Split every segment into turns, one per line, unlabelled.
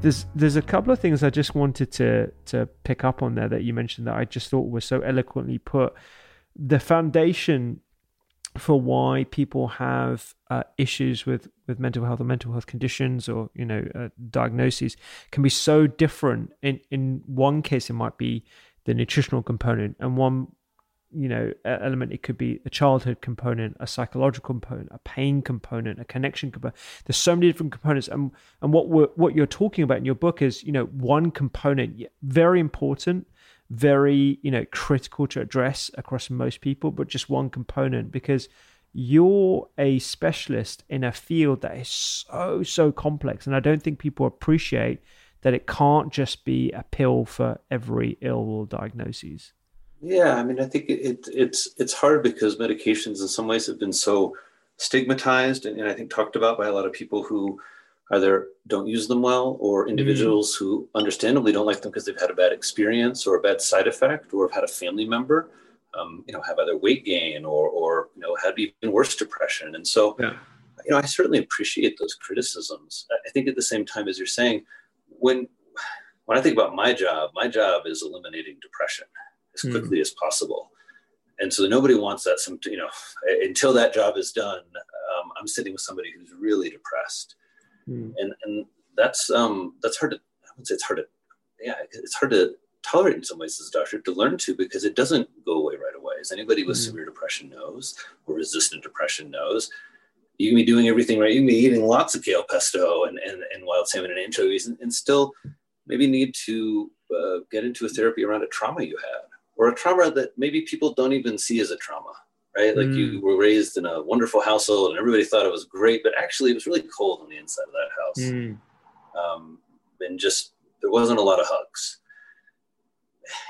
There's there's a couple of things I just wanted to to pick up on there that you mentioned that I just thought was so eloquently put. The foundation for why people have uh, issues with with mental health or mental health conditions or you know uh, diagnoses can be so different. In in one case, it might be the nutritional component, and one you know element. It could be a childhood component a psychological component a pain component a connection component there's so many different components. And and what we're, what you're talking about in your book is you know one component very important very you know critical to address across most people but just one component because you're a specialist in a field that is so so complex. And i don't think people appreciate that it can't just be a pill for every ill diagnosis
yeah, I mean, I think it, it, it's it's hard because medications, in some ways, have been so stigmatized and, and, I think talked about by a lot of people who either don't use them well or mm-hmm. individuals mm. who understandably don't like them because they've had a bad experience or a bad side effect or have had a family member, um, you know, have either weight gain or or you know had even worse depression. And so, yeah. you know, I certainly appreciate those criticisms. I think at the same time as you're saying, when when I think about my job, my job is eliminating depression as hmm. quickly mm. as possible. And so nobody wants that. Some, you know, until that job is done, um, I'm sitting with somebody who's really depressed, mm. and and that's um that's hard to. I would say it's hard to, yeah, it's hard to tolerate in some ways as a doctor to learn to because it doesn't go away right away. As anybody with mm. severe depression knows, or resistant depression knows, you can be doing everything right. You can be eating lots of kale pesto and, and, and wild salmon and anchovies and, and still maybe need to uh, get into a therapy around a trauma you had or a trauma that maybe people don't even see as a trauma, right? Like mm. you were raised in a wonderful household and everybody thought it was great, but actually it was really cold on the inside of that house. Mm. Um, and just, there wasn't a lot of hugs.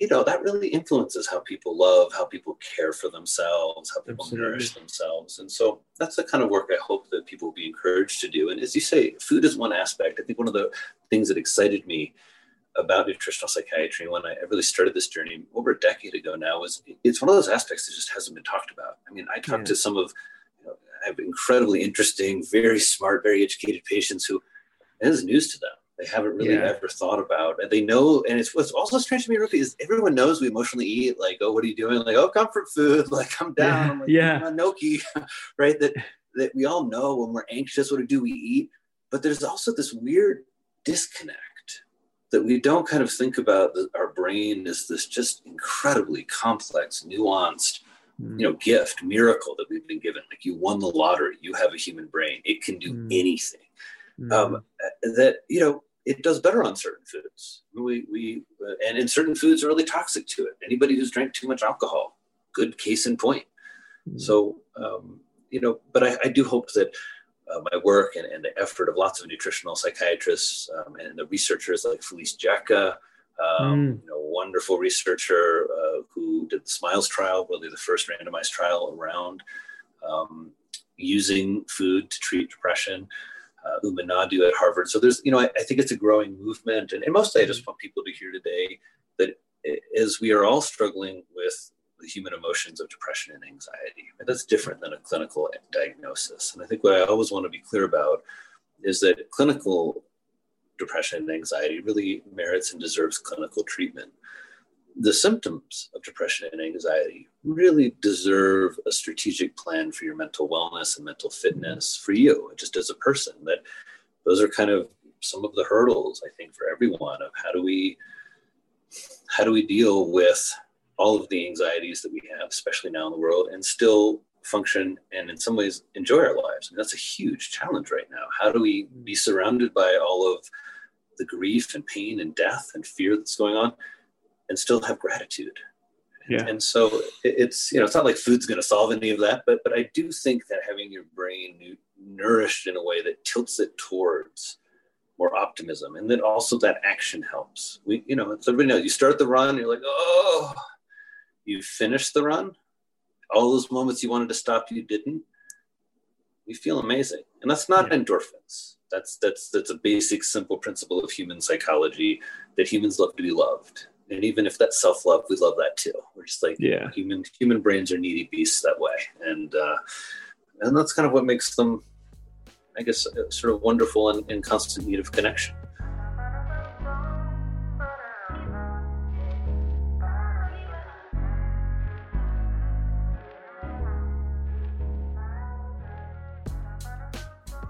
You know, that really influences how people love, how people care for themselves, how people Absolutely. nourish themselves. And so that's the kind of work I hope that people will be encouraged to do. And as you say, food is one aspect. I think one of the things that excited me about nutritional psychiatry when I really started this journey over a decade ago now was it's one of those aspects that just hasn't been talked about. I mean, I talked yeah. to some of you know, I have incredibly interesting, very smart, very educated patients who it is news to them. They haven't really yeah. ever thought about, and they know. And it's what's also strange to me, Rupy, is everyone knows we emotionally eat. Like, oh, what are you doing? Like, oh, comfort food. Like, I'm down.
Yeah.
I'm like,
yeah.
I'm Noki, right? That that we all know when we're anxious, what do we eat? But there's also this weird disconnect that we don't kind of think about our brain is this just incredibly complex, nuanced, mm. you know, gift, miracle that we've been given. Like you won the lottery, you have a human brain, it can do mm. anything. Mm. Um, that you know, it does better on certain foods. We we uh, and in certain foods are really toxic to it. Anybody who's drank too much alcohol, good case in point. Mm. So um, you know, but I, I do hope that uh, my work and, and, the effort of lots of nutritional psychiatrists um, and the researchers like Felice Jacka, um, mm. you know, wonderful researcher, uh, did the SMILES trial, really the first randomized trial around um, using food to treat depression. Uh, Uma at Harvard. So there's, you know, I, I think it's a growing movement. And, and mostly I just want people to hear today that as we are all struggling with the human emotions of depression and anxiety, and that's different than a clinical diagnosis. And I think what I always want to be clear about is that clinical depression and anxiety really merits and deserves clinical treatment the symptoms of depression and anxiety really deserve a strategic plan for your mental wellness and mental fitness for you, just as a person. That those are kind of some of the hurdles I think for everyone of how do we how do we deal with all of the anxieties that we have, especially now in the world, and still function and in some ways enjoy our lives. And that's a huge challenge right now. How do we be surrounded by all of the grief and pain and death and fear that's going on and still have gratitude. Yeah. And so it's, you know, it's not like food's going to solve any of that, but, but I do think that having your brain nourished in a way that tilts it towards more optimism and then also that action helps. We, you know, everybody knows you start the run, you're like, oh, you finish the run. All those moments you wanted to stop, you didn't. You feel amazing. And that's not yeah. endorphins. That's that's that's a basic simple principle of human psychology that humans love to be loved and even if that's self-love we love that too we're just like yeah human human brains are needy beasts that way and uh and that's kind of what makes them i guess uh, sort of wonderful and in constant need of connection